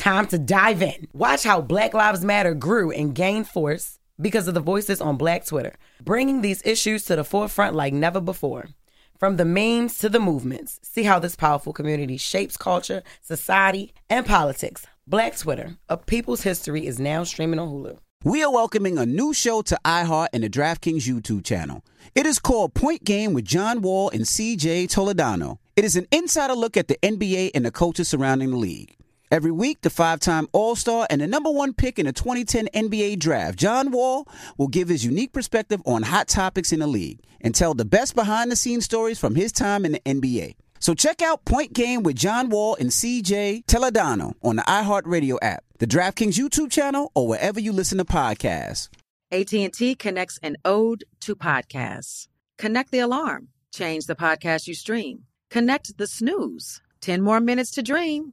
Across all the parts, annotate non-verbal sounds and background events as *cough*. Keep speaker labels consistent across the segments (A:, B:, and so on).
A: time to dive in. Watch how Black Lives Matter grew and gained force because of the voices on Black Twitter, bringing these issues to the forefront like never before. From the memes to the movements, see how this powerful community shapes culture, society, and politics. Black Twitter, a people's history, is now streaming on Hulu.
B: We are welcoming a new show to iHeart and the DraftKings YouTube channel. It is called Point Game with John Wall and CJ Toledano. It is an insider look at the NBA and the coaches surrounding the league. Every week, the five time All Star and the number one pick in the 2010 NBA Draft, John Wall, will give his unique perspective on hot topics in the league and tell the best behind the scenes stories from his time in the NBA. So check out Point Game with John Wall and CJ Toledano on the iHeartRadio app, the DraftKings YouTube channel, or wherever you listen to podcasts.
C: AT&T connects an ode to podcasts. Connect the alarm. Change the podcast you stream. Connect the snooze. 10 more minutes to dream.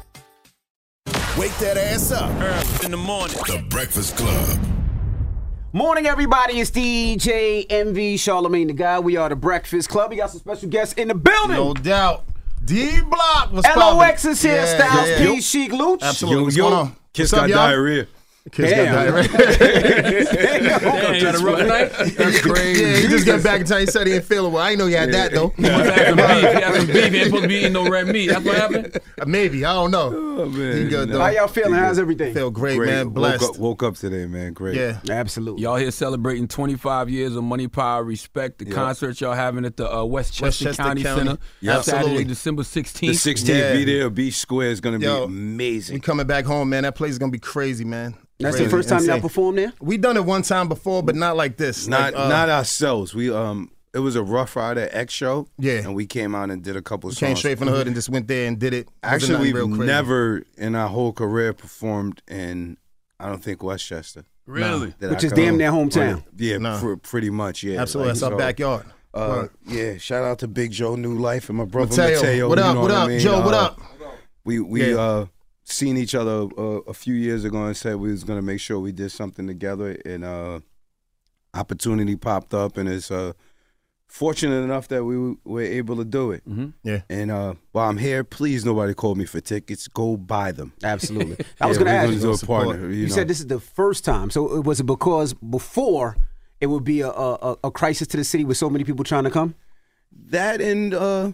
D: Wake that ass up.
E: Early in the morning.
D: The Breakfast Club.
B: Morning, everybody. It's DJ Envy Charlamagne the God. We are the Breakfast Club. We got some special guests in the building.
F: No doubt. D Block was
B: LOX is here. Yeah, Styles yeah, yeah. P. Sheek Louch.
F: Absolutely.
G: Yo, yo. Kiss got diarrhea.
F: Kids
B: Damn.
F: got diarrhea. *laughs*
G: Damn,
E: Had a rough night?
F: That's crazy. Yeah, he just got back in time. He said he didn't feel it well. I didn't know he had that though.
E: He must have some beef. He had some beef. He ain't supposed to be eating no red meat. That's what happened?
F: Uh, Maybe I don't know.
G: Oh, man.
F: He good
G: Nah.
F: though.
B: How y'all feeling? How's everything?
F: Feel great,
G: Great.
F: man. Blessed.
G: Woke up, woke up today, man. Great.
F: Yeah.
B: Absolutely.
E: Y'all here celebrating 25 years of Money, Power, Respect. The
G: Yep.
E: concert y'all having at the uh, Westchester,
F: Westchester
E: County,
F: County.
E: Center.
F: Yeah.
E: Saturday,
F: Absolutely.
E: December 16th.
G: The 16th,
F: Yeah.
G: be there. Beach Square is going to
F: Yo,
G: be amazing.
F: We
G: amazing.
F: coming back home, man. That place is gonna be crazy, man.
B: That's
F: Crazy.
B: the first time y'all performed there?
F: We done it one time before, but not like this.
G: Not
F: Like, uh,
G: not ourselves. We um, it was a Ruff Ryder X show.
F: Yeah.
G: and we came out and did a couple
F: we
G: songs.
F: came straight from the hood and just went there and did it.
G: Actually, we've never in our whole career performed in. I don't think Westchester.
E: Really?
G: that
B: Which
G: I
B: is damn near hometown.
G: Yeah,
F: No.
G: pr- pretty much. Yeah,
F: Absolutely,
G: Like,
F: that's our
G: so,
F: backyard.
G: Uh, yeah, shout out to Big Joe New Life and my brother
F: Mateo,
G: Mateo.
F: what
G: you
F: up?
G: know
F: What
G: I
F: up,
G: mean?
F: Joe? What
G: Uh,
F: up?
G: We we
F: Yeah.
G: uh seen each other uh, a few years ago and said we was gonna make sure we did something together and uh opportunity popped up and it's uh fortunate enough that we w- were able to do it.
E: Mm-hmm.
F: Yeah.
G: And uh while I'm here, please nobody call me for tickets. Go buy them.
B: Absolutely. *laughs* I was
G: Yeah,
B: going to ask you.
G: a partner. You,
B: You
G: know.
B: said this is the first time. So it was it because before it would be a, a, a- a crisis to the city with so many people trying to come?
G: that and uh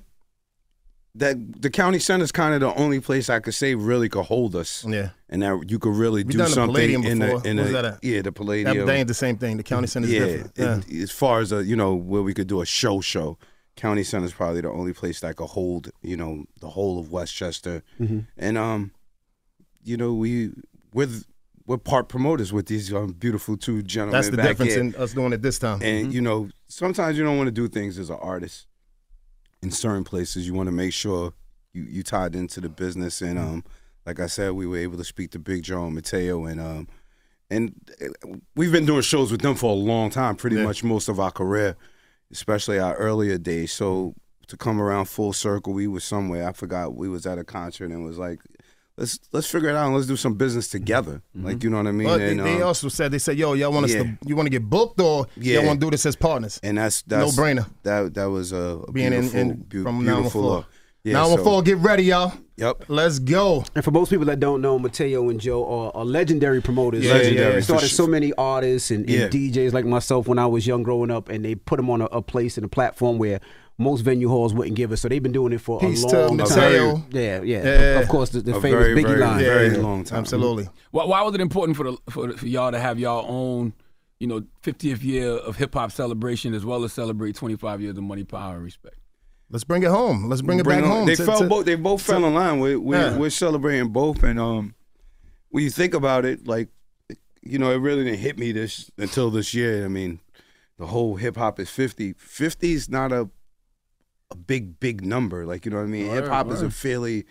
G: that the county center is kind of the only place I could say really could hold us.
F: Yeah.
G: and that you could really
F: We
G: do
F: done the
G: something
F: Palladium
G: in
F: before.
G: the in
F: Where's
G: a,
F: that at?
G: yeah the
F: That,
G: Palladium.
F: that ain't the same thing. The county center is
G: yeah,
F: different. Yeah.
G: it- as far as a, you know where we could do a show show, county center is probably the only place that could hold you know the whole of Westchester,
F: Mm-hmm.
G: and um, you know we with we're part promoters with these um, beautiful two gentlemen.
F: That's the
G: back
F: difference
G: here.
F: in us doing it this time.
G: And you know, sometimes you don't want to do things as an artist. In certain places, you want to make sure you you tied into the business. And um, like I said, we were able to speak to Big Joe and Mateo, and um, and uh, we've been doing shows with them for a long time, pretty
F: Yeah.
G: much most of our career, especially our earlier days. So to come around full circle, we were somewhere. I forgot we was at a concert and it was like, let's let's figure it out and let's do some business together. Like you know what I mean?
F: But they,
G: and,
F: they
G: um,
F: also said they said, "Yo, y'all want us
G: yeah.
F: to you want to get booked or
G: Yeah.
F: y'all want to do this as partners?"
G: and that's that's
F: No-brainer.
G: That that was a, a
F: Being
G: beautiful,
F: in
G: beau-
F: from
G: beautiful
F: 914.
G: look. Yeah,
F: 914,
G: so-
F: get ready, y'all.
G: Yep.
F: Let's go.
H: And for most people that don't know, Mateo and Joe are, are legendary promoters.
G: Yeah, Legendary,
H: They
G: for
H: started
G: sure.
H: so many artists and, and
G: Yeah.
H: DJs like myself when I was young growing up, and they put them on a, a place and a platform where most venue halls wouldn't give us. So they've been doing it for
F: Peace
H: a long time.
F: Mateo.
H: Yeah, yeah.
F: Yeah.
H: Of course, the, the famous
G: very,
H: Biggie
G: very,
H: line.
G: very
F: Yeah,
G: long time.
F: Absolutely.
E: Why, why was it important for the for, for y'all to have y'all own, you know, 50th year of hip hop celebration as well as celebrate 25 years of money, power, and respect?
F: Let's bring it home. Let's bring it back
G: on-
F: home.
G: They
F: to-
G: fell
F: to-
G: both. They both fell in line. We, we,
F: Yeah.
G: We're celebrating both, and um, when you think about it, like, you know, it really didn't hit me this until this year. I mean, the whole hip hop is fifty. Fifty is not a a big big number. Like you know what I mean. Hip hop is a fairly.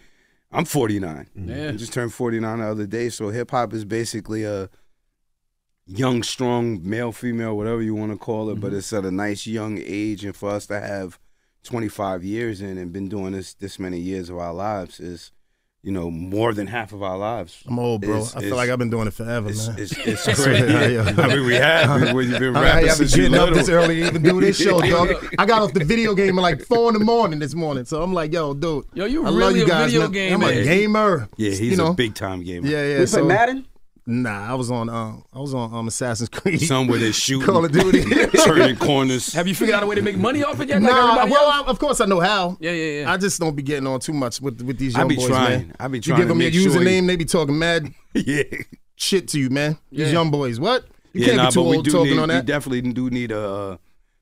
G: I'm 49.
E: Yeah.
G: I just turned 49 the other day. So hip hop is basically a young, strong male, female, whatever you want to call it, but
E: Mm-hmm.
G: it's at a nice young age. And for us to have 25 years in and been doing this this many years of our lives is, you know, more than half of our lives.
F: I'm old, bro.
G: It's-
F: I feel
G: it's-
F: like I've been doing it forever,
G: It's,
F: man.
G: it's, *laughs* it's
F: I
G: crazy. I mean, we have. We, we've been *laughs*
F: I mean,
G: rapping
F: I be
G: since you
F: getting up
G: little.
F: this early to even do this *laughs* show, dog. I got off the video game at like four in the morning this morning, so I'm like, yo, dude.
E: Yo, you
F: I love
E: really
F: you
E: a
F: guys,
E: video
F: man.
E: game
F: I'm a gamer.
G: Yeah, he's
F: you know?
G: a big time gamer.
F: Yeah, yeah.
H: We play Madden?
F: Nah, I was on. Um, I was on um, Assassin's Creed.
G: Some where they shoot,
F: Call of Duty. *laughs*
G: turning corners.
E: Have you figured out a way to make money off it yet?
F: nah,
E: everybody
F: well. I, of course I know how.
E: Yeah, yeah, yeah.
F: I just don't be getting on too much with with these young boys.
G: I
F: young
G: be
F: boys,
G: trying.
F: man.
G: I be trying.
F: You give
G: to
F: them your
G: sure
F: username,
G: you-
F: they be talking mad *laughs*
G: yeah.
F: shit to you, man. These
E: Yeah.
F: young boys, what? You
G: yeah,
F: can't
G: nah,
F: be too
G: but we
F: old talking
G: need,
F: on
G: We
F: that.
G: definitely do need a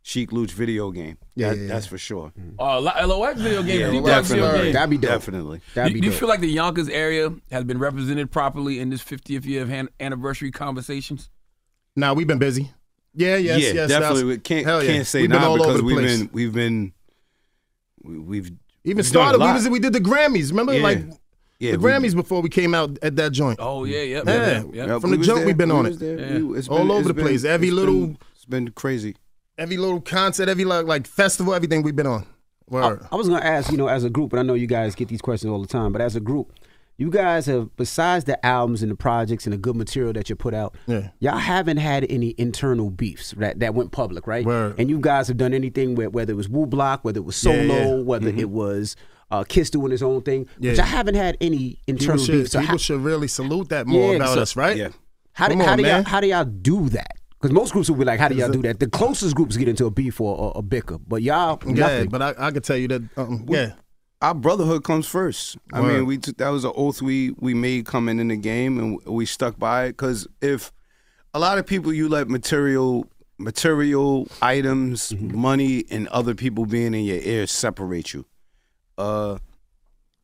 G: Sheek Louch video game.
F: Yeah,
G: That-
F: yeah,
G: that's for sure.
E: Uh, LOX video game.
G: Yeah,
E: Deep
G: definitely.
E: video game.
H: That'd be dope.
G: Definitely.
H: That'd
E: Do,
H: be
E: do you feel like the Yonkers area has been represented properly in this 50th year of han- anniversary conversations?
F: Nah, we've been busy. Yeah, yes,
G: yeah,
F: yes.
G: definitely. We can't
F: hell yeah.
G: can't say
F: we've been
G: now
F: all over
G: because
F: the
G: we've
F: place.
G: been we've been we, we've
F: Even
G: we've
F: started. We was we did the Grammys. Remember,
G: Yeah.
F: like
G: yeah,
F: the
G: we-
F: Grammys before we came out at that joint.
E: Oh yeah, yeah,
F: Yeah.
E: yeah. yeah.
G: yeah,
F: From
G: we
F: the jump,
G: there.
F: we've been
G: We
F: on it.
G: there.
E: Yeah.
G: We- it's
F: All over the place. Every little-
G: it's been crazy.
F: Every little concert, every like, like festival, everything we've been on.
H: I, I was gonna ask, you know, as a group, and I know you guys get these questions all the time, but as a group, you guys have, besides the albums and the projects and the good material that you put out,
F: Yeah.
H: y'all haven't had any internal beefs that, that went public, right?
F: Word.
H: And you guys have done anything where, whether it was Woo Block, whether it was
F: Yeah,
H: Solo,
F: yeah. Mm-hmm.
H: whether it was uh, Kiss doing his own thing, but
F: Yeah.
H: y'all haven't had any
F: People
H: internal
F: should,
H: beefs. So
F: people
H: how,
F: should really salute that more
H: Yeah,
F: about
H: so-
F: us, right?
G: Yeah.
H: how, do,
F: Come
H: how
F: on,
H: do y'all how do y'all do that? Because most groups will be like, how do y'all do that? The closest groups get into a beef or a, a bicker, but y'all
F: Yeah, but I, I can tell you that. Um, yeah,
G: Our brotherhood comes first. I mean, we took, that was an oath we we made coming in the game, and we stuck by it. Because if a lot of people you let material material items,
F: Mm-hmm.
G: money, and other people being in your ear separate you. Uh,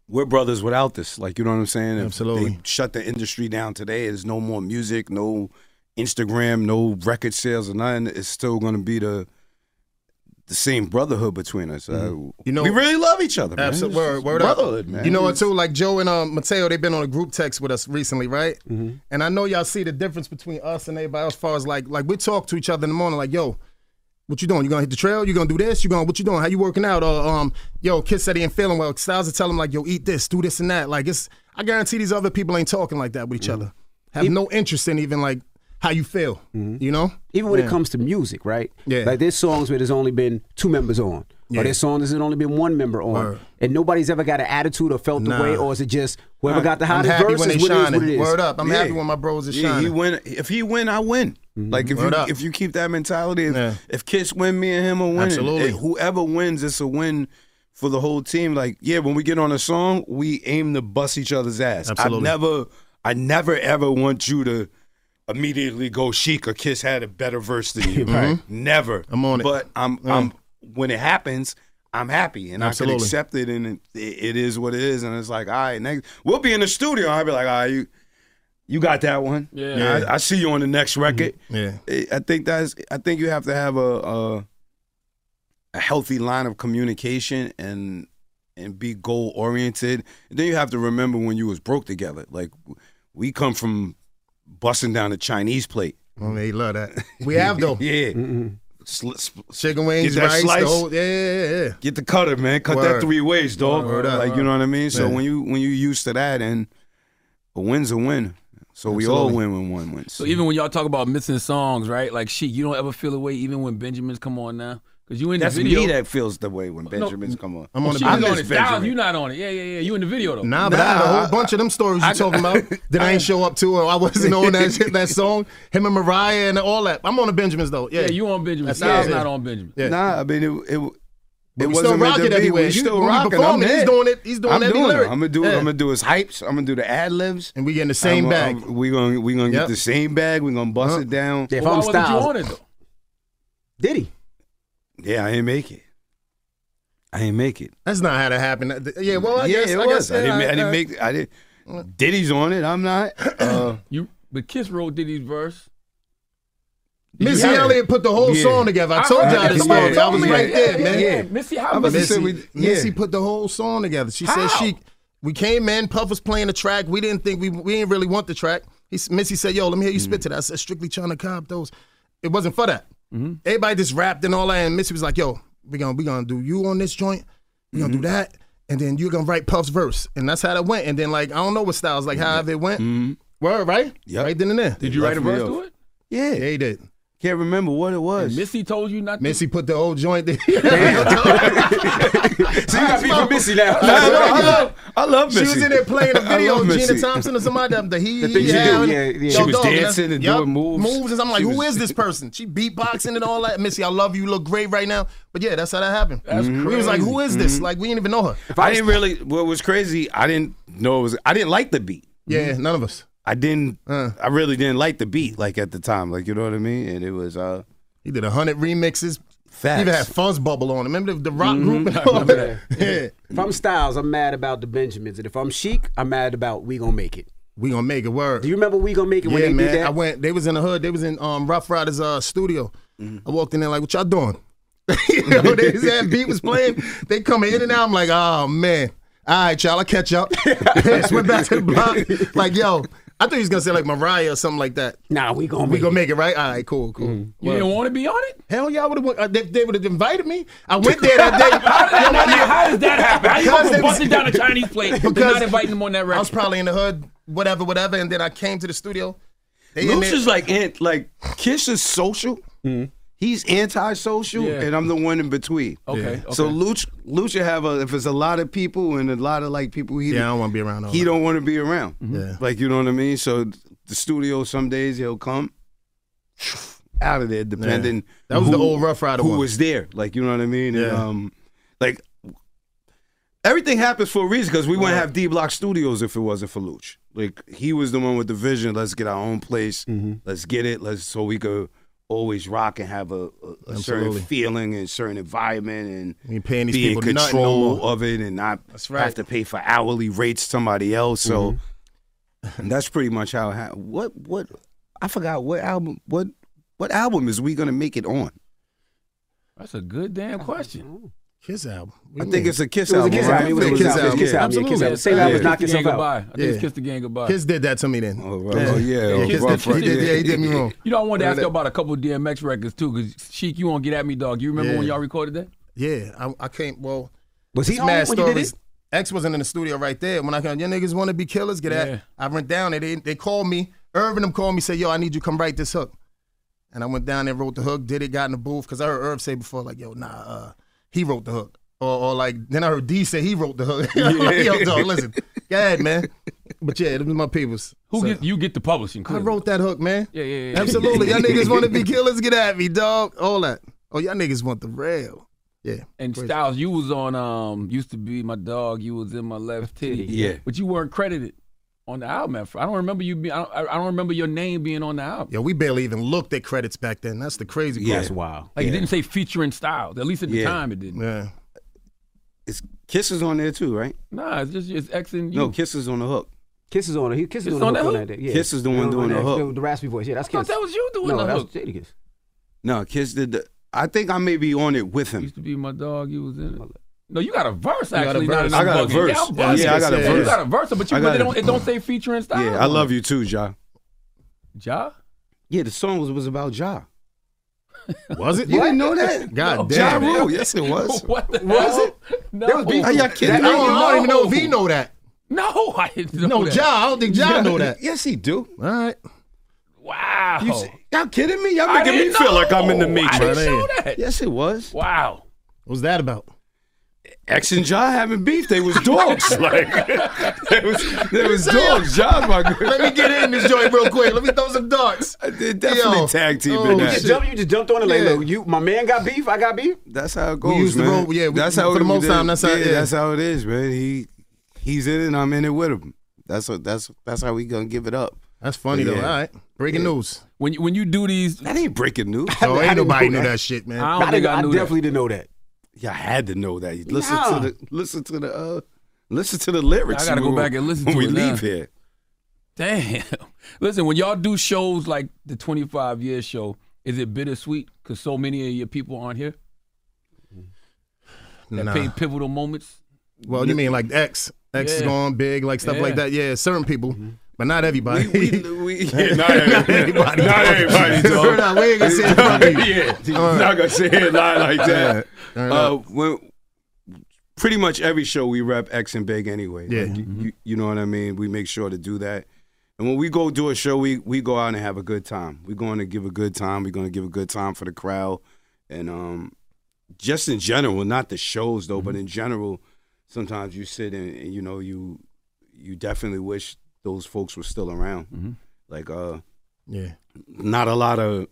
G: we're brothers without this. Like you know what I'm saying? If
F: Absolutely.
G: They shut the industry down today. There's no more music, no Instagram, no record sales, or nothing. It's still going to be the the same brotherhood between us. Uh,
F: Mm-hmm. You know-
G: we really love each other.
F: Absolutely. Word, word up.
G: brotherhood, man.
F: You know what too? Like Joe and um, Mateo, they've been on a group text with us recently, right?
G: Mm-hmm.
F: And I know y'all see the difference between us and everybody else. As far as like, like we talk to each other in the morning, like, yo. What you doing? You gonna hit the trail? You gonna do this? You gonna what you doing? How you working out? Or um, yo, Kid said he ain't feeling well. Styles will tell him like, yo, eat this, do this and that. Like it's, I guarantee these other people ain't talking like that with each
G: Mm-hmm.
F: other. Have no interest in even like how you feel. You know?
H: Even when
F: Yeah.
H: it comes to music, right?
F: Yeah.
H: Like there's songs where there's only been two members on.
F: Yeah.
H: Or there's songs there's only been one member on.
F: Word.
H: And nobody's ever got an attitude or felt the way, or is it just whoever got the
F: I'm
H: hottest
F: happy
H: verse
F: when
H: is
F: they
H: what it is
F: shining.
H: what it is?
F: Word up. I'm
G: Yeah.
F: happy when my bros are
G: Yeah,
F: shining.
G: he win. If he win, I win. Like if
F: Word
G: you
F: up.
G: if you keep that mentality, if,
F: Yeah.
G: if Kiss win, me and him are winning.
F: Absolutely.
G: Eh, whoever wins, it's a win for the whole team. Like yeah, when we get on a song, we aim to bust each other's ass.
F: Absolutely.
G: I never, I never ever want you to immediately go Sheek or Kiss had a better verse than you. *laughs*
F: Right. Mm-hmm.
G: Never.
F: I'm on it.
G: But I'm
F: Yeah.
G: I'm when it happens. I'm happy and I can accept it, and it, it is what it is. And it's like, all right, next we'll be in the studio. I'll be like, all right, you, you got that one.
E: Yeah.
G: I, I see you on the next mm-hmm. record.
F: Yeah.
G: I- I think that's. I think you have to have a, a a healthy line of communication and and be goal oriented. And then you have to remember when you was broke together. Like we come from busting down the Chinese plate.
F: Oh, they love that. *laughs* We have though.
G: yeah. Sl- sp-
F: Chicken wings,
G: Get that
F: rice,
G: slice.
F: the yeah, yeah, yeah.
G: Get the cutter, man. Cut that three ways, dog.
F: Word up.
G: like you know what I mean. So when you when you used to that, and a win's a win. So we all win when one wins.
E: So even when y'all talk about missing songs, right? Like Sheek, you don't ever feel away even when Benjamins come on now, because you in the
G: That's
E: video.
G: me that feels the way when Benjamins come on.
F: I'm on the
E: Sheek
G: I
E: is
G: miss
E: on it. Styles, you not on it. Yeah, yeah, yeah. You in the video though.
F: Nah, but I had a whole
G: I-
F: bunch of them stories you
G: I-
F: talking about *laughs* that I ain't show up to or I wasn't on that shit, that song. Him and Mariah and all that. I'm on the Benjamins though. Yeah,
E: Yeah, you on Benjamin.
F: That's-
E: Styles
F: yeah.
E: not on Benjamin.
F: Yeah.
G: Nah, I mean it. it
F: But
G: it
F: we
G: wasn't
F: still
G: meant
F: rock it everywhere.
G: We
F: You-
G: still
F: when
G: rocking.
F: perform
G: I'm
F: he's doing it- he's doing
G: I'm
F: every
G: doing
F: lyric.
G: It. I'm gonna do.
F: Yeah.
G: I'm gonna do his hypes. I'm gonna do the ad libs.
F: and we get in the same
G: I'm,
F: bag.
G: I'm- we gonna we gonna
F: Yep.
G: get the same bag. We gonna bust
F: Huh.
G: it down.
H: If
E: Well,
H: I'm
E: wasn't
H: Styles,
E: on it though?
H: did he?
G: Yeah, I ain't make it. I ain't make it.
F: That's not how that happened. Yeah, well, I
G: yeah,
F: guess
G: it
F: I
G: was.
F: guess,
G: I didn't.
F: yeah,
G: ma- I didn't make. I didn't. Diddy's on it. I'm not. Uh, *clears throat*
E: You, but Kiss wrote Diddy's verse.
F: Missy
E: you hear it?
F: Elliott put the whole
G: Yeah.
F: song together. I told
E: heard
F: y'all
E: it.
F: this
E: Somebody
F: story. I was
E: me
F: right there,
E: Yeah,
F: man.
E: yeah, yeah. Missy, how was
G: was
E: it?
G: say
F: Missy,
G: we- yeah.
F: Missy put the whole song together. She
E: How?
F: said she. We came in, Puff was playing the track. We didn't think we we didn't really want the track. He, Missy said, "Yo, let me hear you spit to that." I said, "Strictly trying to cop those." It wasn't for that. Mm-hmm. Everybody just rapped and all that, and Missy was like, "Yo, we gonna we gonna do you on this joint. We gonna do mm-hmm. that." And then you're gonna write Puff's verse, and that's how that went. And then like I don't know what styles, like how it went. Mm-hmm. Word right?
G: Yep.
F: Right then and there.
E: Did you write a verse
G: off.
E: to it?
G: yeah,
F: Yeah, he did.
G: Can't remember what it was.
E: Missy told you not to.
F: Missy put the whole joint there.
H: So you got beef with Missy now. *laughs*
G: Nah, I, love, I love. I love
F: She was in there playing a *laughs*
G: I
F: video,
G: love
F: Gina Thompson or somebody. The, the he,
H: The
F: he
H: things you do,
F: having-
H: yeah, yeah.
F: Yo,
G: She was
F: dog,
G: dancing
F: that's-
G: and
F: yup,
G: doing moves.
F: Moves, and I'm like,
G: She
F: who
G: was-
F: is this person? She beatboxing and all that. Missy, I love you. You look great right now. But yeah, that's how that happened.
E: That's crazy.
F: We was like, who is
G: Mm-hmm.
F: this? Like, we didn't even know her.
G: I didn't really. What was crazy? I didn't know it was. I didn't like the beat.
F: Yeah, none of us.
G: I didn't.
F: Uh.
G: I really didn't like the beat. Like at the time, like you know what I mean. And it was uh
F: He did a hundred remixes.
G: facts.
F: He even had Fuzz Bubble on. it. Remember the, the rock
G: Mm-hmm.
F: group and all that? Yeah.
H: If I'm Styles, I'm mad about the Benjamins, and if I'm Sheek, I'm mad about We Gonna Make It.
F: We gonna make it work.
H: Do you remember We Gonna Make It when
F: yeah,
H: they
F: man.
H: did that?
F: I went. They was in the hood. They was in um, Ruff Ryders uh, studio. I walked in there like, "What y'all doing?" *laughs* you know, they, that beat was playing. They coming in and out. I'm like, "Oh man, all right, y'all. I catch up." *laughs* *laughs* Just went back to the block. Like, yo, I thought he was gonna say like Mariah or something like that.
H: nah, we gonna
F: We
H: make
F: gonna
H: it.
F: make it right. All right, cool, cool.
E: You didn't want to be on it?
F: Hell yeah, I would have. Uh, they they would have invited me. I went there that day. *laughs*
E: How, now, how does that happen? How you
F: Because
E: go
F: they
E: from busting down a Chinese plate to
F: Because
E: not inviting them on that record.
F: I was probably in the hood, whatever, whatever, and then I came to the studio. They in
G: Louch
F: there-
G: is like ant, like Kish is social. He's anti-social,
E: Yeah.
G: and I'm the one in between.
E: Okay, okay.
G: So Louch, Lucha have a if it's a lot of people and a lot of like people he
F: yeah, I don't want to be around.
G: he don't want to be around.
F: Yeah.
G: Like you know what I mean. So the studio some days he'll come *sniffs* out of there depending.
F: That was the old Ruff Ryder
G: who
F: one.
G: was there. Like you know what I mean. And,
F: Yeah.
G: um, like everything happens for a reason because we wouldn't have D Block Studios if it wasn't for Louch. Like he was the one with the vision. Let's get our own place.
F: Mm-hmm.
G: Let's get it. Let's so we could always rock and have a, a, a certain feeling and certain environment and
F: We ain't paying these
G: be in
F: people nothing no
G: control
F: more.
G: of it and not
F: right.
G: have to pay for hourly rates to somebody else. So
F: Mm-hmm. *laughs*
G: that's pretty much how it ha- what what I forgot what album what what album is we gonna make it on?
E: That's a good damn question.
F: Kiss album.
G: I think it's a Kiss
H: It was a
G: album.
H: Kiss album. It was a
F: Kiss
H: Kiss album.
F: album.
H: Kiss
F: Yeah,
H: album. Yeah, Kiss
F: absolutely.
H: album. Same album as
E: Kiss
H: Knock
E: the
H: Yourself Out.
E: I think it's Kiss the Gang Goodbye.
F: Kiss did that to me then.
G: Oh, right. Oh, yeah.
F: Kiss
G: rough
F: did, he did, yeah, he did me wrong.
E: You know, I wanted to ask you about a couple of DMX records too, because Sheek, you won't get at me, dog. You remember
F: Yeah.
E: when y'all recorded that?
F: Yeah, I, I can't. Well,
H: Was he
F: mad
H: when you did
F: stories.
H: it?
F: X wasn't in the studio right there. When I come, your niggas want to be killers, get
E: Yeah.
F: at. I went down there. They they called me. Irvin them called me, said, "Yo, I need you to come write this hook." And I went down there, wrote the hook, did it, got in the booth because I heard Irv say before, like, "Yo, nah, uh, he wrote the hook," or, or like then I heard D say he wrote the hook. *laughs* I'm like, Yo, dog, listen, go ahead, man. But yeah, them was my papers.
E: Who
F: So,
E: get you get the publishing?
F: Credit.
E: I
F: wrote that hook, man.
E: Yeah, yeah, yeah.
F: Absolutely, y'all *laughs* niggas want to be killers, get at me, dog. All that. Oh, y'all niggas want the rail. Yeah.
E: And
F: Crazy.
E: Styles, you was on um used to be my dog. You was in my left titty.
G: Yeah.
E: but you weren't credited on the album. at I don't remember you being. I don't, I don't remember your name being on the album.
F: Yo, we barely even looked at credits back then. That's the crazy part.
H: That's wild.
E: Like it didn't say featuring Styles. At least at the
G: Yeah.
E: time it didn't.
F: Yeah.
G: It's Kiss is on there too, right?
E: Nah, it's just it's X and you.
G: No, Kiss is on the hook.
H: Kiss is on it. He Kiss is
E: It's
H: on the
E: on
H: hook
E: that
H: on that day. Yeah.
G: Kiss is the one
H: On
G: doing the
H: that-
G: hook.
H: The raspy voice. Yeah, that's
E: I thought
H: Kiss.
E: that was you doing
H: no,
E: the
H: that
E: hook.
H: was Jadakiss.
G: No, Kiss did the I think I may be on it with him.
E: Used to be my dog. You was in it. No, you got a verse
F: got a
E: actually.
F: verse.
E: now that
G: I got a
E: I'm bugging.
G: verse.
E: Yeah, I'm
G: Yeah, yeah, I got a verse.
E: You got a verse, but you
G: I
E: but
G: got
E: it don't it don't say featuring style.
G: Yeah, I love you too, Ja.
E: Ja.
G: Yeah, the song was was about Ja. *laughs*
F: Was it?
G: You didn't know that? *laughs*
F: God damn.
G: Ja
F: damn.
G: Rule. Yes, it was. *laughs*
E: What the
G: Was
E: hell?
G: it?
E: No.
H: There was beef.
G: Are y'all kidding
F: I
G: me?
F: don't, I don't even know if he know that.
E: No, I didn't know
F: No,
E: that.
F: Ja. I don't think Ja know that.
G: Yes, he do.
F: All right.
E: Wow.
G: You see- y'all kidding me? Y'all making me
E: didn't
G: feel like I'm in the
E: know.
G: matrix.
E: I didn't know that.
G: Yes, it was.
E: Wow.
F: What was that about?
G: X and Ja having beef. They was dogs. *laughs* like they was, they was dogs. Ja's my good.
F: Let me get in this joint real quick. Let me throw some darts.
G: They definitely
F: Yo.
G: tag teaming
F: Oh,
H: You
G: that.
H: just jumped, you just jumped on it like,
F: Yeah.
H: look, you, my man got beef, I got beef.
G: That's how it goes,
F: used to
G: man.
F: roll- yeah, we-
G: that's
F: for
G: how
F: the
G: it-
F: most time, that's how- yeah.
G: that's how it is, man. He he's in it, I'm in it with him. That's what that's that's how we gonna give it up.
F: That's funny though. All right. Breaking news.
E: When you, when you do these,
G: That ain't breaking news.
F: Oh, *laughs*
H: I
F: ain't nobody
H: know
F: knew
H: that.
F: that shit, man.
E: I don't
H: I,
E: think
H: didn't-
E: I
H: I
E: knew
H: definitely
E: that.
H: didn't know that.
G: Y'all had to know that. Listen
H: Nah.
G: to the listen to the uh listen to the lyrics.
E: I gotta go back and listen
G: when
E: to
G: we
E: it now.
G: leave here.
E: Damn. *laughs* Listen, when y'all do shows like the 25 year show, is it bittersweet because so many of your people aren't here that
F: Nah.
E: pay pivotal moments?
F: Well, you mean like X? X is
E: Yeah.
F: going big, like stuff like that. Yeah, certain people, but not everybody.
G: We, we, *laughs* we, yeah, not everybody. Not everybody,
F: We're not- we ain't gonna say it in front of you.
G: yeah,
F: All right.
G: not gonna say it lie like that.
F: All right.
G: Uh, when pretty much every show we rep X and Big anyway.
F: Yeah.
G: Like, you, you, you know what I mean. We make sure to do that. And when we go do a show, we we go out and have a good time. We're going to give a good time. We're going to give a good time for the crowd, and um, just in general, not the shows though, but in general, sometimes you sit and, and you know you you definitely wish those folks were still around. Like uh,
F: yeah,
G: not a lot of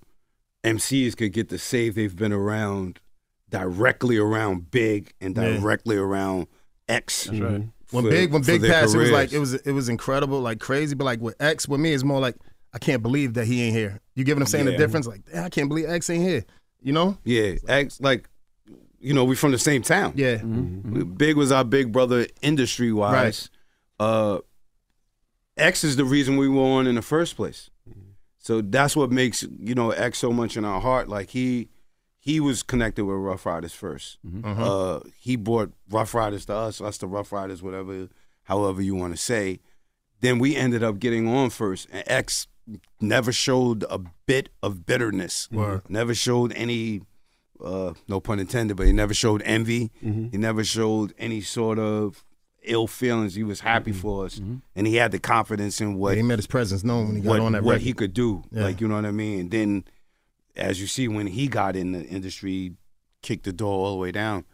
G: MCs could get to say they've been around directly around Big and
F: Yeah.
G: directly around X. That's
E: right.
F: when
G: for-
F: big when big passed, it was like it was it was incredible, like crazy. But like with X, with me, it's more like I can't believe that he ain't here. You get what I'm saying? The difference, like I can't believe X ain't here. You know?
G: Yeah, X like you know we from the same town.
F: Yeah.
G: Big was our big brother industry wise. Uh, X is the reason we were on in the first place. So that's what makes you know X so much in our heart. Like he he was connected with Ruff Ryders 1st Uh, he brought Ruff Ryders to us, us to Ruff Ryders, whatever, however you want to say. Then we ended up getting on first, and X never showed a bit of bitterness.
F: Word.
G: Never showed any, uh, no pun intended, but he never showed envy. He never showed any sort of ill feelings. He was happy mm-hmm. for us, mm-hmm. and he had the confidence in what
F: he made his presence known when he got
G: what,
F: on that
G: what
F: record.
G: he could do.
F: Yeah.
G: Like you know what I mean. And then, as you see, when he got in the industry, kicked the door all the way down,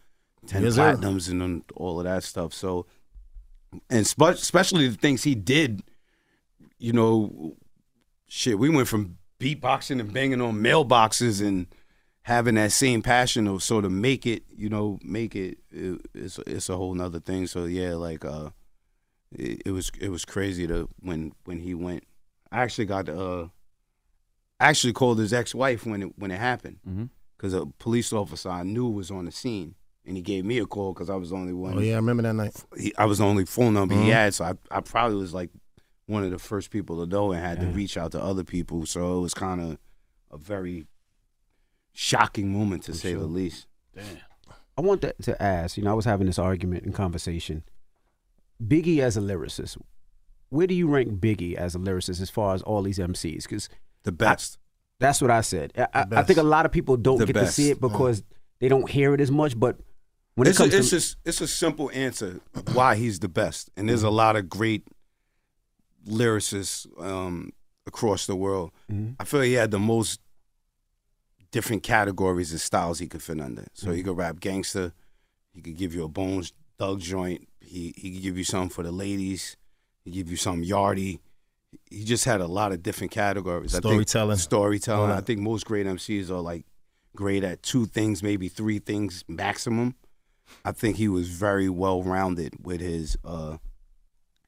G: ten
F: Yes, sir.
G: platinums and all of that stuff. So, and spe- especially the things he did, you know, shit. We went from beatboxing and banging on mailboxes and having that same passion to sort of make it, you know, make it. it it's it's a whole nother thing. So yeah, like uh, it, it was it was crazy to when when he went. I actually got uh, actually called his ex wife when it when it happened because a police officer I knew was on the scene and he gave me a call because I was the only one.
F: oh yeah, I remember that night.
G: he, I was the only phone number he
F: Mhm.
G: had, so I, I probably was like one of the first people to know and had to reach out to other people. So it was kind of a very shocking moment to say the least. Damn.
H: I want to, to ask, you know, I was having this argument and conversation. Biggie as a lyricist, where do you rank Biggie as a lyricist as far as all these MCs? Because
G: The best.
H: that's what I said. I, I, I think a lot of people don't
G: The
H: get to see it because they don't hear it as much. But when
G: it's
H: it comes
G: a, it's
H: to
G: just it's a simple answer why he's the best, and there's a lot of great lyricists um, across the world.
H: Mhm.
G: I feel he had the most different categories and styles he could fit under. So he could rap gangster, he could give you a Bone Thugs joint, he he could give you something for the ladies, he give you something yardy. He just had a lot of different categories. I think-
F: Storytelling.
G: storytelling. I think most great MCs are like great at two things, maybe three things maximum. I think he was very well rounded with his uh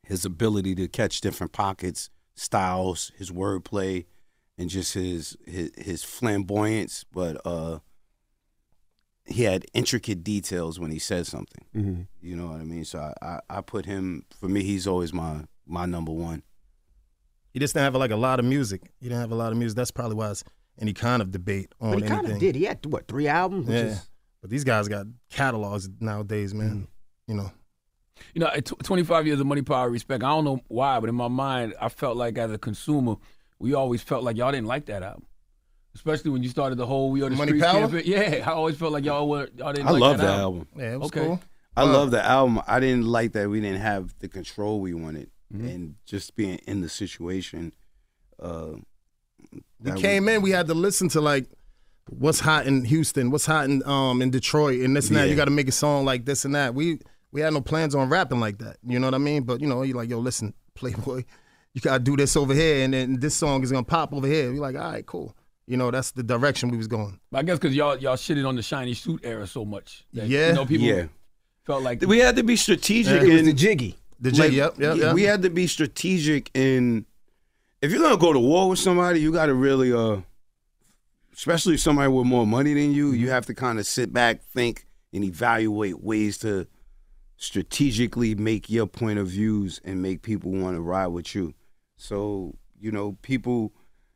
G: his ability to catch different pockets, styles, his wordplay, and just his his, his flamboyance. But uh he had intricate details when he said something.
H: Mhm.
G: You know what I mean? So I, I, I put him for me. He's always my my number one.
F: He just didn't have like a lot of music. He didn't have a lot of music. That's probably why it's, any kind of debate on
H: But he
F: anything.
H: kind of did. He had what three albums? Which
F: Yeah,
H: is,
F: but these guys got catalogs nowadays, man.
H: Mm-hmm.
F: You know,
E: You know, at tw 25 years of money, power, respect. I don't know why, but in my mind, I felt like as a consumer, we always felt like y'all didn't like that album. Especially when you started the whole We Are the
F: Money
E: Streets
F: Power?
E: campaign. Yeah, I always felt like y'all were y'all didn't
G: I
E: like
G: love
E: that,
G: that
E: album.
G: album.
F: yeah, it was
E: Okay.
F: cool.
G: I love the album. I didn't like that we didn't have the control we wanted,
E: Mm-hmm.
G: and just being in the situation. Uh,
F: We
G: that
F: came in, we had to listen to like what's hot in Houston, what's hot in um in Detroit, and this and that.
G: Yeah.
F: You got to make a song like this and that. We we had no plans on rapping like that. You know what I mean? But you know, you like, yo, listen, *laughs* Playboy, you gotta do this over here, and then this song is gonna pop over here. You're like, all right, cool. You know, that's the direction we was going.
E: I guess because y'all y'all shitted on the shiny suit era so much. that,
F: Yeah.
E: you know, people
G: Yeah.
E: felt like
G: we had to be strategic.
F: Yeah.
H: it was the jiggy.
F: The
G: like,
F: yep, yep,
G: yeah,
F: yep.
G: We had to be strategic in. If you're gonna go to war with somebody, you got to really, uh, especially if somebody with more money than you,
F: Mm-hmm.
G: you have to kind of sit back, think, and evaluate ways to strategically make your point of views and make people want to ride with you. So you know, people.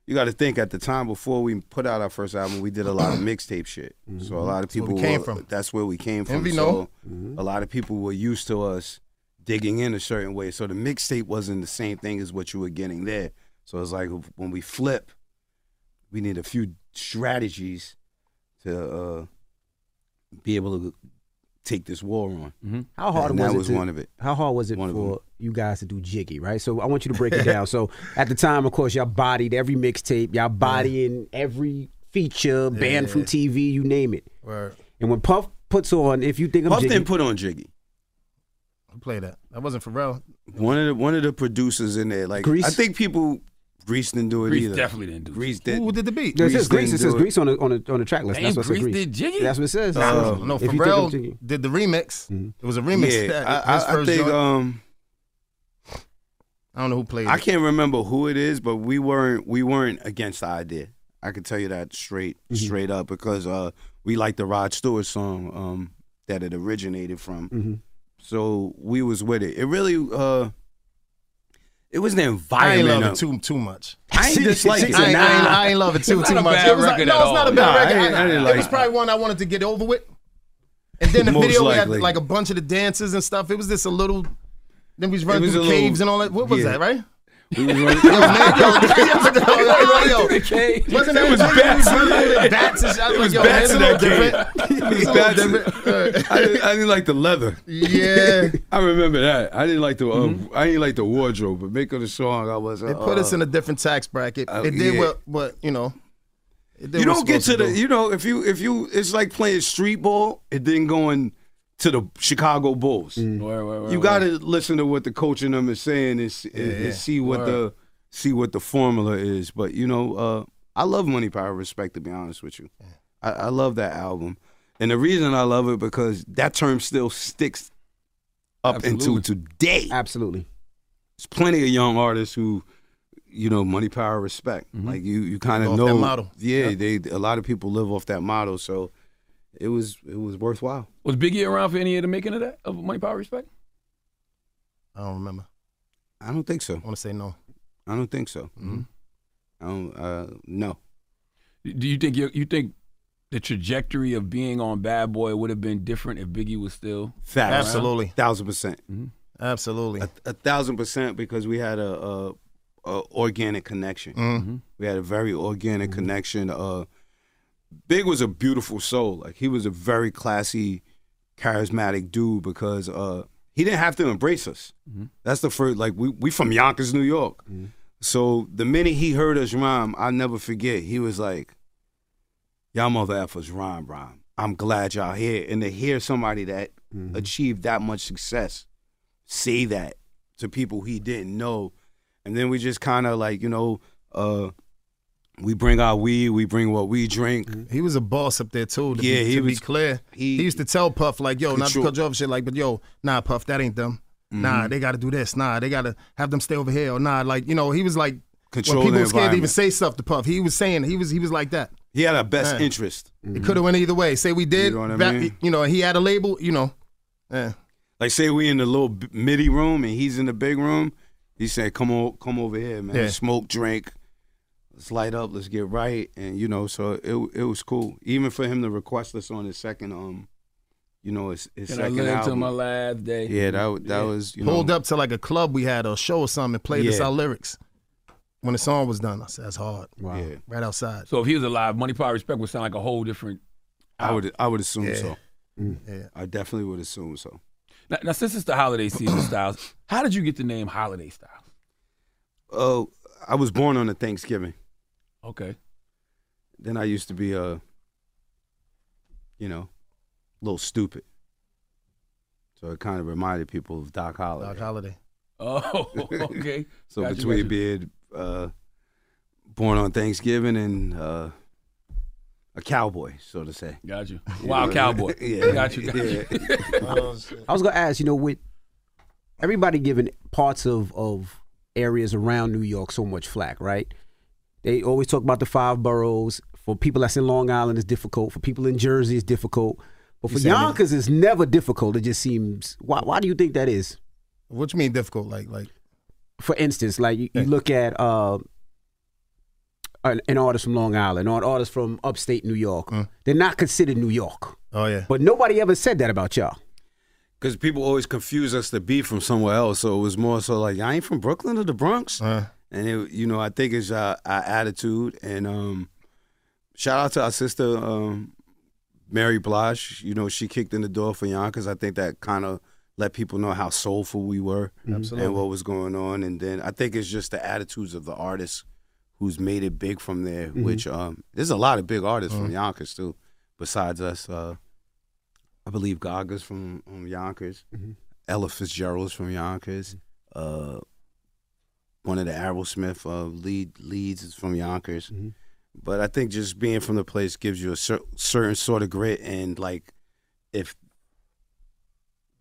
G: You got to think at the time before we put out our first album, we did a lot of mixtape shit. So a lot of people
F: came from.
G: That's where we came from.
F: Envy
G: so
F: know.
G: a lot of people were used to us digging in a certain way. So the mixtape wasn't the same thing as what you were getting there. So it's like when we flip, we need a few strategies to uh, be able to take this war on. Mm-hmm.
H: How hard
G: And
H: was
G: that
H: it?
G: was
H: to-
G: one of it.
H: How hard was it
G: One of them.
H: for you guys to do Jiggy, right? So I want you to break it down. So *laughs* at the time, of course, y'all bodied every mixtape, y'all bodying every feature, banned from TV, you name it.
F: Right.
H: And when Puff puts on, if you think I'm
G: Puff
H: Jiggy,
G: didn't put on Jiggy.
F: Who played that? That wasn't Pharrell.
G: One of the one of the producers in there, like
H: Grease?
G: I think people Grease didn't do it
E: Grease
G: either.
E: definitely didn't do it.
G: Grease did.
F: Who did the beat?
H: No, it says
G: Grease
H: Grease. It
G: didn't
H: says
G: do it.
H: Grease on the on the on the track list.
E: Damn,
H: That's what it says
E: Grease
H: Grease.
E: did Jiggy?
H: That's what it says.
F: No, no,
H: If you think I'm
F: Pharrell
H: Jiggy.
F: did the remix.
H: Mm-hmm.
F: It was a remix.
G: Yeah,
F: that-
G: I,
F: his
G: I, I
F: first
G: think
F: joint.
G: um,
F: I don't know who played it.
G: I
F: it.
G: can't remember who it is, but we weren't we weren't against the idea. I can tell you that straight
H: Mm-hmm.
G: straight up because uh, we like the Rod Stewart song um, that it originated from.
H: Mm-hmm.
G: So we was with it. It really uh, it was the
F: I ain't
G: environment.
F: love it too too much.
G: I ain't dislike it.
F: I ain't, I, ain't,
G: Nah.
F: I ain't love it too
E: It's
F: too
E: not a
F: much.
E: bad
F: It was like,
E: record
F: no, it's not a
E: all.
F: bad
G: Nah, I
F: record.
G: ain't- I didn't
F: it was
G: it.
F: probably one I wanted to get over with. And then the
G: Most
F: video we had like a bunch of the dances and stuff. It was just a little. Then we was running
G: was
F: through
G: a
F: the
G: little-
F: caves and all that. What was
G: yeah.
F: that, right?
G: We was running.
F: yo, man, yo, yo, yo, yo, yo. Wasn't that
G: was bats.
F: was running through the bats shit? I was
G: It was
F: like,
G: bats in that. It was bats. I, didn't, I didn't like the leather.
F: Yeah.
G: I remember that. I didn't like the uh,
F: Mm-hmm.
G: I didn't like the wardrobe, but making the song, I was. Uh,
F: It put us in a different tax bracket.
G: uh,
F: It did
G: yeah.
F: what, what you know. it did
G: you don't get to the
F: do.
G: you know if you if you it's like playing street ball and then going to the Chicago Bulls.
E: Word, word, word,
G: You got to listen to what the coach and them is saying and, and-
F: Yeah,
G: and see what the see what the formula is. But you know, uh, I love Money Power Respect. To be honest with you, I, I love that album, and the reason I love it because that term still sticks up
E: Absolutely.
G: into today.
H: Absolutely.
G: There's plenty of young artists who, you know, money, power, respect. Like you, you kind of know.
F: that model.
G: Yeah, they a lot of people live off that model, so it was it was worthwhile.
E: Was Biggie around for any of the making of that of Money, Power, Respect?
F: I don't remember.
G: I don't think so.
F: I want to say no.
G: I don't think so.
F: Mm-hmm.
G: I don't. Uh, no.
E: Do you think you you think the trajectory of being on Bad Boy would have been different if Biggie was still?
G: Fact.
F: Absolutely.
G: Thousand percent.
F: Absolutely.
G: A, a thousand percent because we had a, a, a organic connection.
F: Mm-hmm.
G: We had a very organic connection. Uh, Big was a beautiful soul. Like he was a very classy, charismatic dude because uh, he didn't have to embrace us. That's the first. Like we we from Yonkers, New York. So the minute he heard us rhyme, I'll never forget. He was like, "Y'all mother effers rhyme, rhyme. I'm glad y'all here." And to hear somebody that achieved that much success say that to people he didn't know, and then we just kind of like you know, uh, we bring our weed, we bring what we drink. Mm-hmm.
F: He was a boss up there too. To
G: Yeah,
F: be,
G: he
F: to
G: was-
F: be clear.
G: he-
F: He, used to tell Puff like, "Yo, not to
G: Control-
F: cut you off, shit like, but yo, nah, Puff, that ain't them. Nah, mm-hmm. they got to do this. Nah, they got to have them stay over here. Or nah, like you know, he was like,
G: Control
F: when people were scared to even say stuff to Puff, he was saying he was he was like that.
G: He had our best
F: Yeah.
G: interest.
F: It could have went either way. Say we did,
G: know what I mean?
F: you know, he had a label, you know. Yeah.
G: Like say we in the little b- midi room and he's in the big room. He said, "Come on, come over here, man.
F: Yeah.
G: Smoke, drink, let's light up, let's get right, and you know, so it it was cool. Even for him to request us on his second um, you know, his, his
E: Can I
G: second
E: live till
G: album.
E: my last day?
G: Yeah, that that
E: Yeah.
G: was you know
F: Pulled up to like a club we had or a show or something and played us
G: Yeah.
F: our lyrics. When the song was done, I said, that's hard.
H: Wow.
G: Yeah,
F: Right outside.
E: So if he was alive, Money Power Respect would sound like a whole different.
G: I would I would assume
F: Yeah.
G: so.
F: Yeah.
G: I definitely would assume so.
E: Now, now since it's the holiday season, *clears throat* Styles, how did you get the name Holiday Styles?
G: Oh, I was born on a Thanksgiving.
E: Okay.
G: Then I used to be a, you know, a little stupid. So it kind of reminded people of Doc Holliday.
F: Doc Holliday.
E: Oh, *laughs* okay.
G: So
E: Gotcha,
G: between
E: gotcha.
G: being uh, born on Thanksgiving and uh, a cowboy, so to say.
E: Got *laughs* you. Wild cowboy. *laughs*
G: Yeah.
E: Got you. Got you.
H: I was gonna ask, you know, with everybody giving parts of of areas around New York so much flack, right? They always talk about the five boroughs. For people that's in Long Island, it's difficult. For people in Jersey, it's difficult. But for
F: You saying it-
H: Yonkers, it's never difficult. It just seems. Why? Why do you think that is?
F: What you mean difficult? Like, like
H: For instance, like you, you look at uh, an, an artist from Long Island or an artist from upstate New York.
G: Mm.
H: They're not considered New York.
F: oh yeah.
H: But nobody ever said that about y'all.
G: Because people always confuse us to be from somewhere else. So it was more so like, I ain't from Brooklyn or the Bronx.
F: Uh,
G: And, it, you know, I think it's our, our attitude. And um, shout out to our sister, um, Mary Blige. You know, she kicked in the door for Yonkers. I think that kind of let people know how soulful we were
F: Absolutely.
G: and what was going on. And then I think it's just the attitudes of the artists who's made it big from there, which um, there's a lot of big artists from Yonkers, too, besides us. Uh, I believe Gaga's from um, Yonkers. Ella Fitzgerald's from Yonkers. Uh, one of the Aerosmith uh, lead leads is from Yonkers. But I think just being from the place gives you a cer- certain sort of grit and like if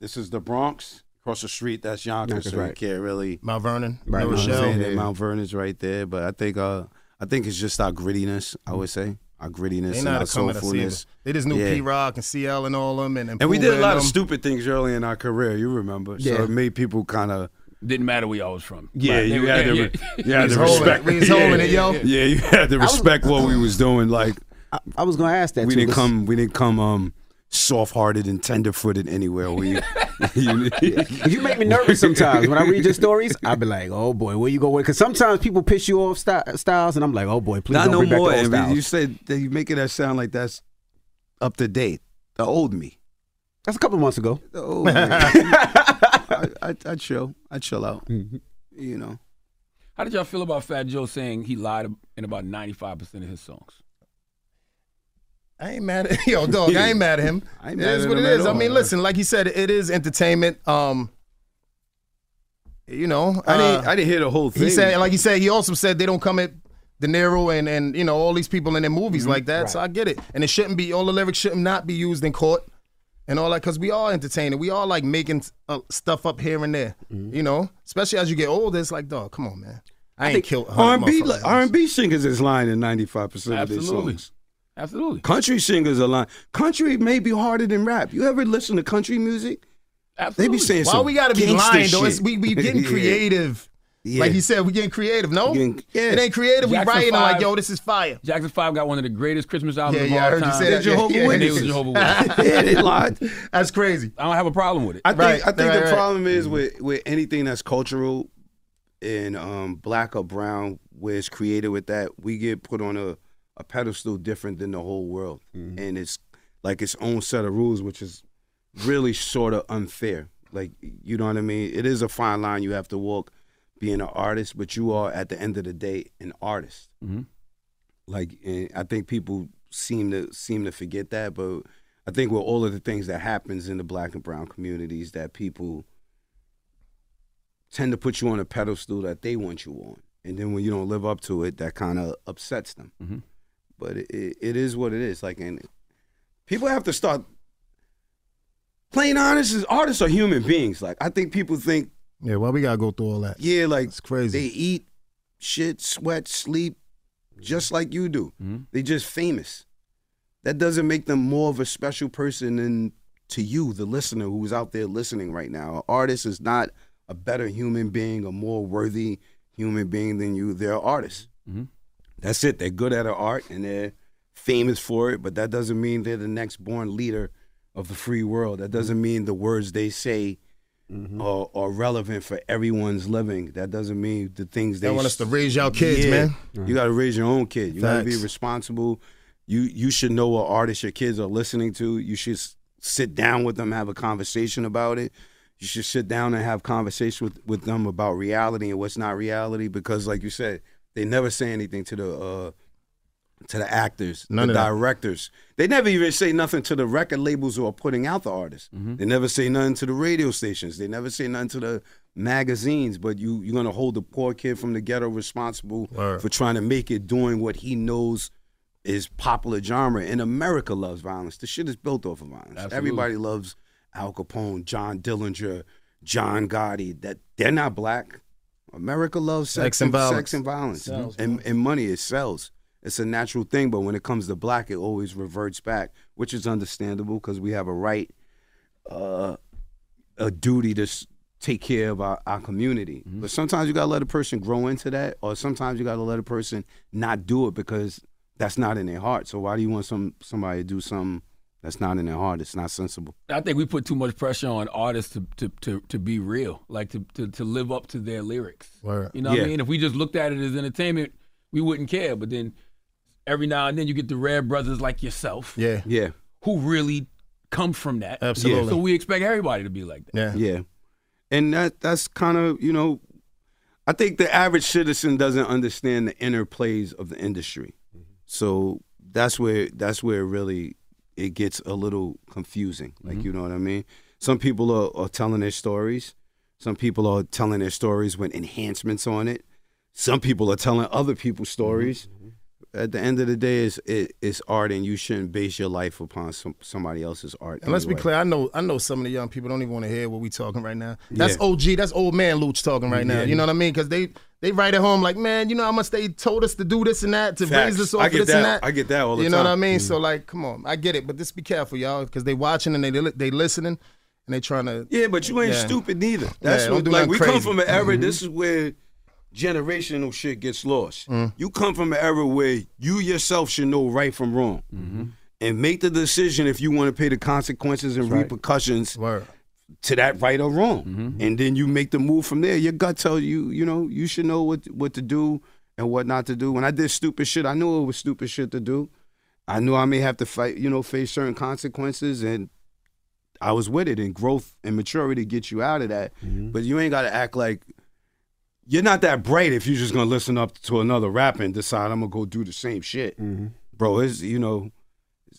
G: this is the Bronx across the street, that's Yonkers,
H: Yonkers,
G: so you
H: right.
G: can't really.
F: Mount Vernon.
H: Right,
F: New
H: Mount
G: You know what I'm
F: Rochelle.
G: saying?
H: Yeah.
G: And Mount Vernon's right there, but I think uh I think it's just our grittiness. I would say our grittiness
F: They
G: and our
F: to come at us.
G: soulfulness.
F: They just knew
G: Yeah.
F: Pete Rock and CL and all them, and and,
G: And we did a lot of
F: them.
G: stupid things early in our career. You remember? So
H: Yeah.
G: it made people kind of
E: Didn't matter where y'all was from.
G: yeah.
E: Right. *laughs*
G: You had to
E: yeah,
G: re-
E: yeah.
G: you had
F: was
G: respect.
F: it. We was
G: yeah,
F: holding it, yo.
G: Yeah, you had to
H: was-
G: respect what we was doing. Like
H: I, I was gonna ask that.
G: we
H: too,
G: didn't come we didn't come um soft hearted and tender footed anywhere. We *laughs* you,
H: You make me nervous sometimes when I read your stories. I be like, "Oh boy, where you going?" Because sometimes people piss you off, Sty- Styles, and I'm like, "Oh boy, please
G: not
H: don't
G: no
H: bring
G: more.
H: back the old Styles."
G: you said that you making that sound like that's up to date. The old me.
H: That's a couple months ago.
G: The old me. *laughs* I, I, I chill. I chill out.
H: Mm-hmm.
G: You know.
E: How did y'all feel about Fat Joe saying he lied in about 95% of his songs?
F: I ain't mad at *laughs* yo, dog. I ain't mad at him. *laughs*
G: I ain't
F: it
G: mad
F: is
G: at
F: what
G: him
F: it
G: at.
F: I
G: all.
F: mean, listen, like he said, it is entertainment. Um, you know,
G: I didn't.
F: uh,
G: I didn't hear the whole thing.
F: he said, like he said, he also said they don't come at De Niro and and you know all these people in their movies
G: Mm-hmm.
F: like that. So I get it, and it shouldn't be all the lyrics shouldn't not be used in court and all that because we are entertaining. We are like making uh, stuff up here and there.
G: Mm-hmm.
F: You know, especially as you get older, it's like, dog, come on, man. I, ain't
H: think
F: killed
G: R and B R and B singers is lying in ninety five percent of their
E: Absolutely.
G: songs.
E: Absolutely.
G: Country singers are lying. Country may be harder than rap. You ever listen to country music? They
E: Absolutely.
G: be saying
F: Why
G: some
F: we gotta be
G: gangsta
F: lying though? It's, we we *laughs* getting
G: Yeah.
F: creative.
G: Yeah.
F: Like he said, we getting creative. No,
G: Getting- yeah.
F: it ain't creative. We
E: Jackson
F: writing like, yo, this is fire.
E: Jackson 5 got one of the greatest Christmas albums
F: Yeah,
E: of
F: yeah, I
E: all
F: heard you
E: time.
F: say that.
G: They're Jehovah's
F: Yeah, yeah,
E: And they was
G: Witnesses.
E: Jehovah's *laughs* Witnesses. *laughs*
G: yeah, they lied.
F: That's crazy.
E: I don't have a problem with it.
G: I think
F: Right,
G: I think
F: right,
G: the
F: right.
G: problem is with with anything that's cultural and um, black or brown, where it's created with that, we get put on a, a pedestal different than the whole world, and it's like its own set of rules, which is really sort of unfair. Like you know what I mean? It is a fine line you have to walk being an artist, but you are at the end of the day an artist.
E: Mhm.
G: Like I think people seem to seem to forget that, but I think with all of the things that happens in the black and brown communities, that people tend to put you on a pedestal that they want you on, and then when you don't live up to it, that kind of upsets them.
E: Mhm.
G: But it, it, is what it is. Like, and people have to start. Plain honest, is artists are human beings. Like I think people think,
F: Yeah, well, we gotta go through all that.
G: yeah, like
F: It's crazy.
G: they eat, shit, sweat, sleep, just like you do.
E: Mhm.
G: They just famous. That doesn't make them more of a special person than to you, the listener who's out there listening right now. An artist is not a better human being, a more worthy human being than you. They're artists.
E: Mhm.
G: That's it. They're good at their art and they're famous for it, but that doesn't mean they're the next born leader of the free world. That doesn't mean the words they say
F: Mm-hmm.
G: are, are relevant for everyone's living. That doesn't mean the things they,
F: They want us to raise y'all kids,
G: Yeah.
F: man.
G: You got to raise your own kid. You got to be responsible. You you should know what artists your kids are listening to. You should sit down with them, have a conversation about it. You should sit down and have conversation with, with them about reality and what's not reality. Because, like you said, they never say anything to the uh, to the actors,
F: None
G: the
F: of that.
G: directors. They never even say nothing to the record labels who are putting out the artists.
F: Mm-hmm.
G: They never say nothing to the radio stations. They never say nothing to the magazines. But you you're gonna hold the poor kid from the ghetto responsible
F: Word.
G: for trying to make it doing what he knows is popular genre. And America loves violence. The shit is built off of violence.
E: Absolutely.
G: Everybody loves Al Capone, John Dillinger, John Gotti. That they're not black. America loves sex,
F: Sex and violence.
G: Sex and violence.
F: Sells,
G: and, and money, it sells. It's a natural thing, but when it comes to black, it always reverts back, which is understandable because we have a right, uh, a duty to s- take care of our, our community.
F: Mm-hmm.
G: But sometimes you gotta let a person grow into that, or sometimes you gotta let a person not do it because that's not in their heart. So why do you want some somebody to do something that's not in their heart? It's not sensible.
E: I think we put too much pressure on artists to to, to, to be real, like to, to, to live up to their lyrics.
F: Word.
E: You know what
G: Yeah.
E: I mean? If we just looked at it as entertainment, we wouldn't care. But then every now and then you get the rare brothers like yourself
F: Yeah.
G: Yeah,
E: who really come from that.
F: Absolutely.
E: So we expect everybody to be like that.
F: Yeah.
G: yeah, and that that's kind of you know, I think the average citizen doesn't understand the inner plays of the industry. Mm-hmm. So that's where that's where really it gets a little confusing. Like mm-hmm. you know what I mean? Some people are, are telling their stories. Some people are telling their stories with enhancements on it. Some people are telling other people's stories. Mm-hmm. At the end of the day, it's it, it's art, and you shouldn't base your life upon some, somebody else's art.
F: And let's be clear, I know I know some of the young people don't even want to hear what we talking right now. That's
G: Yeah.
F: OG, that's old man Louch talking right now.
G: Yeah.
F: You know what I mean? Because they they write at home like, man, you know how much they told us to do this and that to
G: Facts.
F: raise us off
G: I
F: of
G: get
F: this and
G: that.
F: that.
G: I get that all the time.
F: you know what I mean? So like, come on, I get it, but just be careful, y'all, because they watching and they they listening and they trying to.
G: Yeah, but you ain't
F: Yeah.
G: stupid neither. That's what,
F: do
G: like we come from an era.
F: Mhm.
G: This is where generational shit gets lost.
F: Mm.
G: You come from an era where you yourself should know right from wrong, mm-hmm. and make the decision if you want to pay the consequences and repercussions
F: Word.
G: to that right or wrong, mm-hmm. and then you make the move from there. Your gut tells you, you know, you should know what what to do and what not to do. When I did stupid shit, I knew it was stupid shit to do. I knew I may have to fight, you know, face certain consequences, and I was with it. And growth and maturity get you out of that. Mm-hmm. But you ain't got to act like you're not that bright if you're just gonna listen up to another rapper and decide I'm gonna go do the same shit, mm-hmm. bro. It's you know.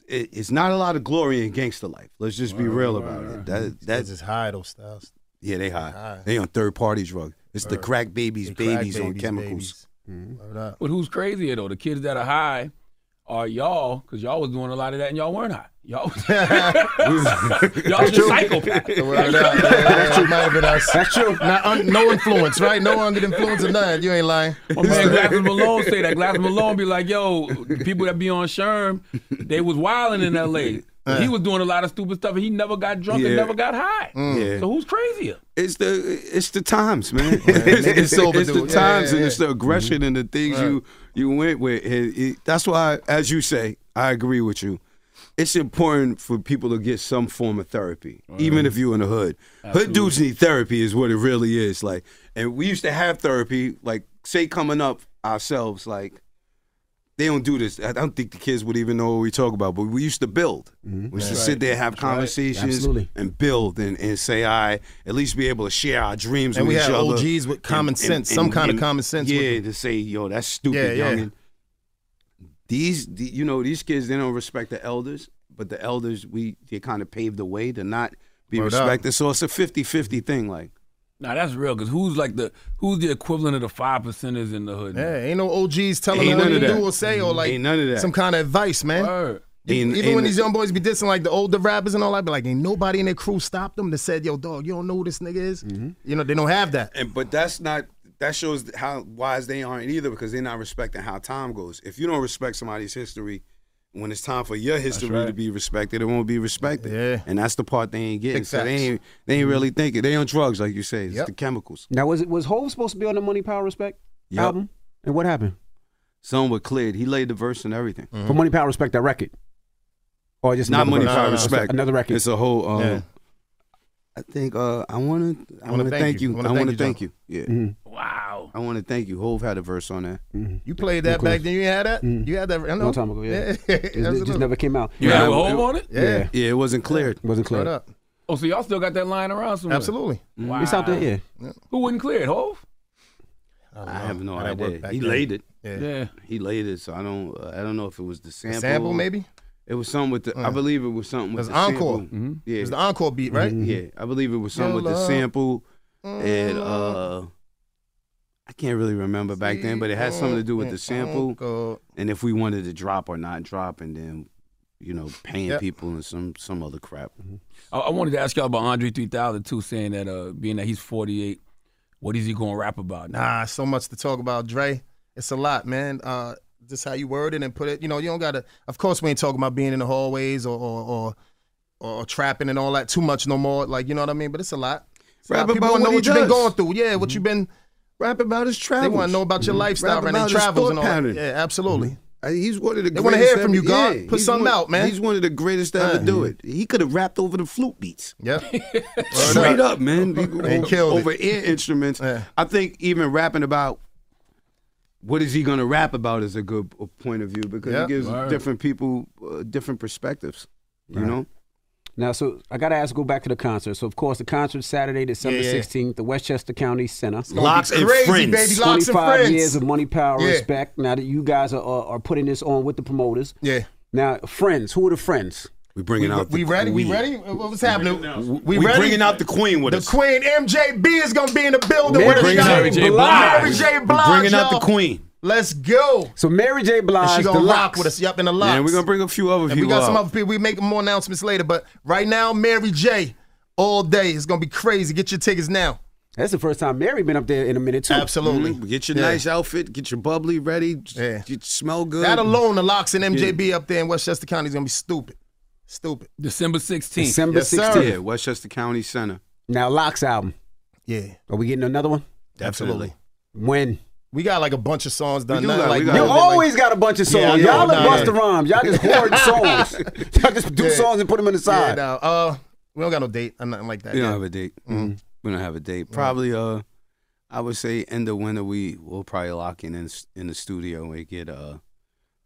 G: It, it's not a lot of glory in gangster life. Let's just be real about it. That
F: That's
G: that's
F: just high those styles.
G: yeah, they high.
F: high.
G: They on third party drug. It's the crack babies,
F: They crack
G: babies, on chemicals.
F: babies. Mm-hmm. Word up.
E: But who's crazier though? The kids that are high are y'all, because y'all was doing a lot of that and y'all weren't high. Y'all was, *laughs* *laughs* y'all was just psychopaths. *laughs*
F: Word up. Yeah, That's true. Might have been us. That's true. Not un, no influence, right? No under influence of none. You ain't lying.
E: My man Glasses Malone say that. Glasses Malone be like, yo, people that be on Sherm, they was wilding in L.A. Uh. He was doing a lot of stupid stuff and he never got drunk and never got high. Mm.
G: Yeah.
E: So who's crazier?
G: It's the it's the times, man. it's, it's,
F: Niggas sober,
G: it's the.
F: Yeah,
G: times
F: yeah,
G: and it's the aggression mm-hmm. and the things you you went with. It- it- that's why, as you say, I agree with you. It's important for people to get some form of therapy, even if you're in the hood. Hood dudes need therapy, is what it really is. Like, and we used to have therapy. Like, say coming up ourselves, like they don't do this. I don't think the kids would even know what we talk about. But we used to build. Mm-hmm. We used to sit there, have conversations,
H: Absolutely.
G: and build, and, and say, "I at least be able to share our dreams."
F: And
G: with
F: we had
G: other.
F: OGs with common
G: And-
F: sense,
G: and-
F: some
G: and-
F: kind of common sense.
G: Yeah, to say, "Yo, that's stupid,
F: Yeah, yeah.
G: youngin." These, the, you know, these kids they don't respect the elders, but the elders we they kind of paved the way to not be
F: Word up.
G: respected. So it's a 50-50 thing. Like,
E: Nah, that's real. Cause who's like the who's the equivalent of the five percenters in the hood?
F: Yeah, ain't no OGs telling
G: Ain't
F: them what
G: none
F: to do or say or like
G: Ain't none of that.
F: some kind of advice, man.
E: Word.
G: Ain't-
F: Even
G: ain't-
F: when these young boys be dissing like the older rappers and all that, be like, ain't nobody in their crew stopped them that said, "Yo, dog, you don't know who this nigga is." Mm-hmm. You know, they don't have that.
G: and but that's not that shows how wise they aren't either because they're not respecting how time goes. If you don't respect somebody's history, when it's time for your history
E: right.
G: to be respected, it won't be respected.
F: Yeah.
G: and that's the part they ain't getting.
F: Big
G: So they ain't they ain't really thinking. They on drugs, like you say. It's
F: Yep.
G: the chemicals.
H: Now was it was Hove supposed to be on the Money Power Respect
G: Yup.
H: album? And what happened?
G: Some were cleared. He laid the verse and everything.
H: For Money Power Respect, that record. Or just
G: Not money,
H: verse?
G: power,
H: No, no, no.
G: respect.
H: Another record.
G: It's a whole. Um,
F: Yeah.
G: I think uh, I want to. I
F: wanna
G: want to
F: thank
G: thank
F: you.
G: you.
F: I wanna
G: I want
F: thank you,
G: thank you. Yeah.
H: Mm-hmm.
E: Wow.
G: I want to thank you. Hove had a verse on that.
F: You played that back then. You had that. You had that. I know.
H: Long time ago, yeah. *laughs* It, it just never came out.
E: You
G: Yeah,
E: had a
G: it-
E: on it?
F: Yeah.
G: Yeah, it wasn't cleared.
H: It wasn't cleared.
F: up.
E: Oh, so y'all still got that lying around somewhere?
F: Absolutely.
E: Wow.
H: It's out there, yeah.
E: Who wouldn't clear it? Hove?
F: don't
G: I have no
F: how
G: idea.
F: back
G: He
F: then.
G: laid it.
F: Yeah.
E: Yeah.
G: He laid it. So I don't. Uh, I don't know if it was the sample.
F: Sample maybe.
G: It was something with the. I
F: Uh.
G: believe it was something with the
F: encore.
E: Mm-hmm.
G: Yeah.
F: It was the encore beat, right?
G: Yeah, I believe it was something with the
F: Your love.
G: sample and uh I can't really remember back then, but it had something to do with the sample and if we wanted to drop or not drop and then you know, paying
F: Yep.
G: people and some some other crap.
E: I, I wanted to ask y'all about Andre 3000 too, saying that uh, being that he's 48, what is he going to rap about?
F: Nah, so much to talk about, Dre. It's a lot, man. Uh, just how you word it and put it. You know, you don't gotta. Of course, we ain't talking about being in the hallways or or or, or trapping and all that too much no more. Like you know what I mean. But it's a lot. It's a lot.
G: Rap
F: People
G: about
F: wanna know
G: what he
F: what you've been going through. Yeah, what you've been.
G: Rap about his
F: travel.
G: They
F: want to know about your lifestyle,
G: Rap
F: right? And travels and all that.
G: pattern.
F: Yeah, absolutely.
G: Uh, He's one of the
F: They wanna
G: greatest
F: hear from you, God.
G: yeah,
F: Put something
G: one-
F: out, man.
G: He's one of the greatest to ever
F: Yeah.
G: do it. He could have rapped over the flute beats.
F: Yep. *laughs*
G: Straight up, man.
F: He *laughs* killed it.
G: over ear instruments.
F: Yeah.
G: I think even rapping about what is he going to rap about is a good uh, point of view because
F: Yeah.
G: it gives
E: Word.
G: different people uh, different perspectives. You know,
H: Now, so I got to ask, go back to the concert. So, of course, the concert Saturday, December
F: Yeah, yeah.
H: 16th, the Westchester County Center.
G: LOX and
F: Crazy,
G: friends.
F: baby. LOX and
H: 25
F: friends.
H: years of money, power,
F: Yeah.
H: respect. Now that you guys are, are, are putting this on with the promoters.
F: Yeah.
H: Now, friends, who are the friends?
G: We bringing
F: We,
G: out.
F: we
G: the
F: ready? We
G: queen.
F: ready? What's happening?
G: We,
F: We ready?
G: bringing out the queen with
F: The
G: us.
F: The queen MJB is gonna be in the building
H: Mary
F: with us.
G: J.
F: y'all.
G: Mary
E: J.
H: Blige.
F: Mary J.
G: We
F: Blige.
G: bringing out the queen.
F: Let's go.
H: So, Mary J.
F: And
H: Blige,
F: she gonna
H: the
F: rock
H: LOX.
F: with us. Yep, in the LOX.
G: Yeah, we're gonna bring a few other
F: And
G: people.
F: we got some other people. We make more announcements later, but right now, Mary J. All day. It's gonna be crazy. Get your tickets now.
H: That's the first time Mary been up there in a minute, too.
F: Absolutely.
G: Mhm. Get your
F: Yeah.
G: nice outfit. Get your bubbly ready.
F: Yeah.
G: You smell good.
F: That alone, the LOX and MJB up there in Westchester County is gonna be stupid. Stupid.
E: December 16th.
H: December
F: Yes, sir.
H: 16th.
G: Yeah, Westchester County Center.
H: Now, LOX album.
F: Yeah,
H: Are we getting another one?
F: absolutely.
H: When?
F: We got like a bunch of songs done.
G: do
F: Nothing
G: got-
F: like
H: You
F: nothing like-
H: always got a bunch of songs.
F: Yeah,
H: Y'all look
F: nah,
H: Busta
F: yeah.
H: Rhymes. Y'all just hoard *laughs* songs. Y'all just do
F: Yeah.
H: songs and put them in the
F: Yeah,
H: side.
F: no, uh, we don't got no date or nothing like that.
G: We don't have a date.
F: Mhm.
G: We don't have a date. Probably uh I would say end of winter we we'll probably lock in in, in the studio and we get uh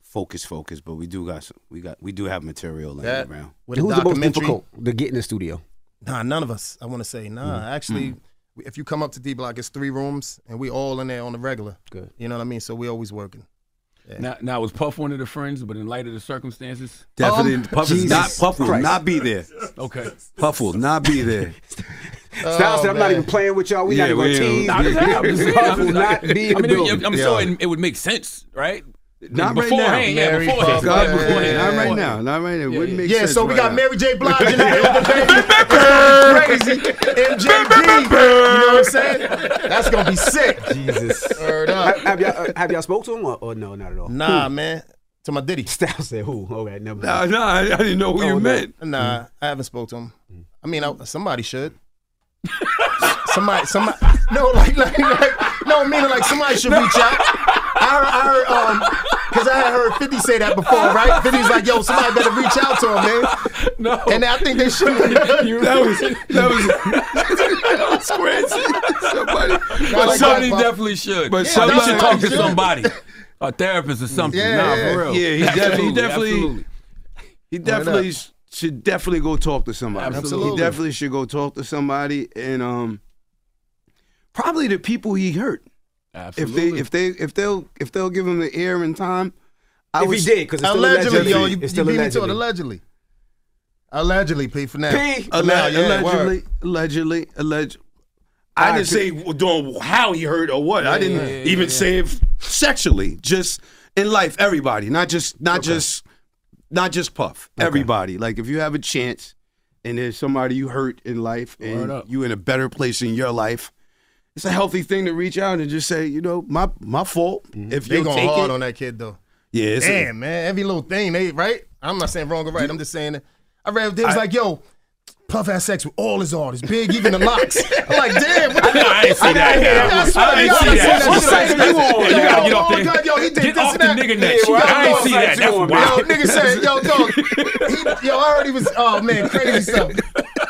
G: focus focus, but we do got some, we got we do have material laying
F: That-
G: around.
H: Who's the most difficult to get in the studio?
F: Nah, none of us. I want to say nah.
G: Mm.
F: Actually, if you come up to D Block, it's three rooms, and we all in there on the regular.
H: Good.
F: You know what I mean? So we always working.
E: Now, now was Puff one of the friends, but in light of the circumstances,
G: Definitely
F: Um,
G: Puff is not Puff will
H: Christ.
G: not be there.
E: okay.
G: Puff will not be there. *laughs*
H: Styles said, I'm not even playing with y'all. We
G: Yeah,
H: not even
G: we
H: going to
G: ain't-
H: tease.
E: Nah, I'm just saying, I'm just saying,
H: Puff
E: I'm
H: will
E: just-
H: not be in
E: I
H: the
E: mean,
H: building.
E: I'm
F: Yeah.
E: sure it, it would make sense, right?
G: Not right
E: beforehand,
G: now.
E: yeah,
F: Mary
E: beforehand.
G: God,
F: yeah,
G: not
F: yeah,
G: right now. Not right now. Wouldn't make
F: Yeah,
G: sense
F: so we
G: right
F: got
G: now.
F: Mary J. Blige in the building. *laughs* Crazy. MJB. You know what I'm saying? That's gonna be sick.
H: Jesus. Have, have y'all, uh, have y'all spoke to him or, or no, not at all?
F: Nah, man. To my Diddy.
H: Styles said who? Okay, never
G: Nah,
H: mind.
G: nah, I I didn't know who
H: Oh,
G: you
H: no.
G: meant.
F: Nah, I haven't spoke to him. I mean, I, somebody should. *laughs* somebody, somebody. No, like, like, like, no, meaning like somebody should reach out. I heard, I heard, um, because I had heard 50 say that before, right? 50 was like, yo, somebody better reach out to him, man.
E: No.
F: And I think they should. *laughs*
G: That was that was that was crazy. Somebody,
E: But
F: like
E: somebody
F: that, Puff.
E: definitely should.
G: But
E: But
G: somebody
E: somebody should talk to somebody, a therapist or something.
F: Yeah,
E: nah,
F: yeah.
E: for real.
G: Yeah, he definitely- he definitely-
E: absolutely.
G: He definitely should definitely go talk to somebody.
E: Absolutely.
G: He definitely should go talk to somebody and um probably the people he hurt.
E: Absolutely.
G: If they if they if they'll if they'll give him the air and time. I
H: If
G: would
H: he did, because
F: allegedly,
H: allegedly.
F: yo, you,
H: it's
F: you
H: still
F: beat me to it.
H: allegedly.
F: Allegedly. Allegedly, P, for now.
H: P,
F: For now, yeah,
G: allegedly,
F: word.
G: allegedly, allegedly. I didn't say doing how he hurt or what. I didn't
E: yeah,
G: even
E: yeah.
G: say if sexually. Just in life, everybody, not just not just not just Puff. Everybody. Like if you have a chance and there's somebody you hurt in life and
E: up.
G: you in a better place in your life, it's a healthy thing to reach out and just say, you know, my my fault. Mm-hmm. If
F: They
G: you
F: going hard
G: it,
F: on that kid, though.
G: yeah, it's a-
F: Damn, man. Every little thing, they right? I'm not saying wrong or right. I'm just saying that. I read, it was
G: I-
F: like, yo, Puff had sex with all his artists, big, even the LOX. I'm like, damn. What the
E: I know, I ain't see that.
F: Yeah, I swear
E: I ain't see
F: I
E: that.
F: seen
E: What
F: shit.
E: site you on? You gotta get off
F: oh,
E: there.
F: God, yo, he did
E: Get
F: this
E: off
F: and
E: the
F: that.
E: nigga net.
F: Yeah, well,
E: I ain't
F: yo,
E: see that. That's
F: Yo,
E: wild.
F: nigga said, yo, dog. He, yo, I heard he was, oh man, crazy stuff.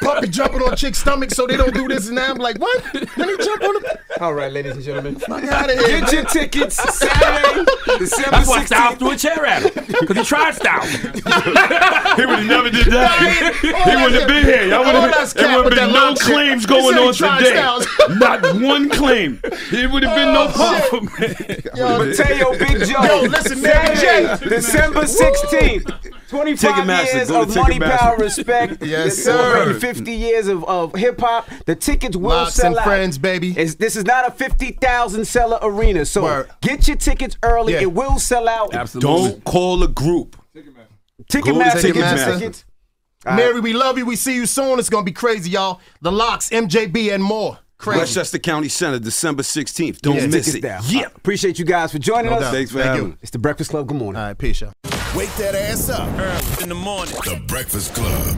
F: Puppy jumping on chick's stomach so they don't do this and that. I'm like, what? Then he jump on the.
H: All right, ladies and gentlemen.
F: Fuck out of here.
H: Get your tickets Saturday, December
E: That's why
H: 16th.
E: Styles threw a chair at him. Because he tried Styles. *laughs*
I: He would have never did that.
F: He
I: He wouldn't have been here. Y'all would have
F: that's
I: there
F: cap
I: would have been no
F: lock shit.
I: claims going on
F: tried
I: today. *laughs* Not one claim. It would have been no oh, problem.
H: Mateo Big *laughs* Joe.
F: Yo, listen, Mary J.
H: Saturday, December 16th. 25
G: Ticketmaster,
H: years of money, power, respect. *laughs*
F: Yes, sir.
H: 50 years of, of hip hop. The tickets will
F: LOX
H: sell
F: and
H: out.
F: friends, baby.
H: It's, this is not a 50,000 seller arena. So
F: Word.
H: get your tickets early.
F: Yeah.
H: It will sell out.
E: Absolutely.
G: Don't call a group.
H: Ticketmaster, get your
F: Ticketmaster.
H: Tickets.
F: Mary, we love you. We see you soon. It's gonna be crazy, y'all. The LOX, MJB, and more. Crazy.
G: Westchester County Center, December 16th. Don't
F: Yeah,
G: miss it.
H: down.
G: Yeah.
H: Appreciate you guys for joining
F: No
H: us.
F: doubt.
G: Thanks for
F: Thank
G: having
F: you.
G: me.
H: It's the Breakfast Club. Good morning.
F: All right, peace, y'all.
D: Wake that ass up.
I: Early In the morning.
D: The Breakfast Club.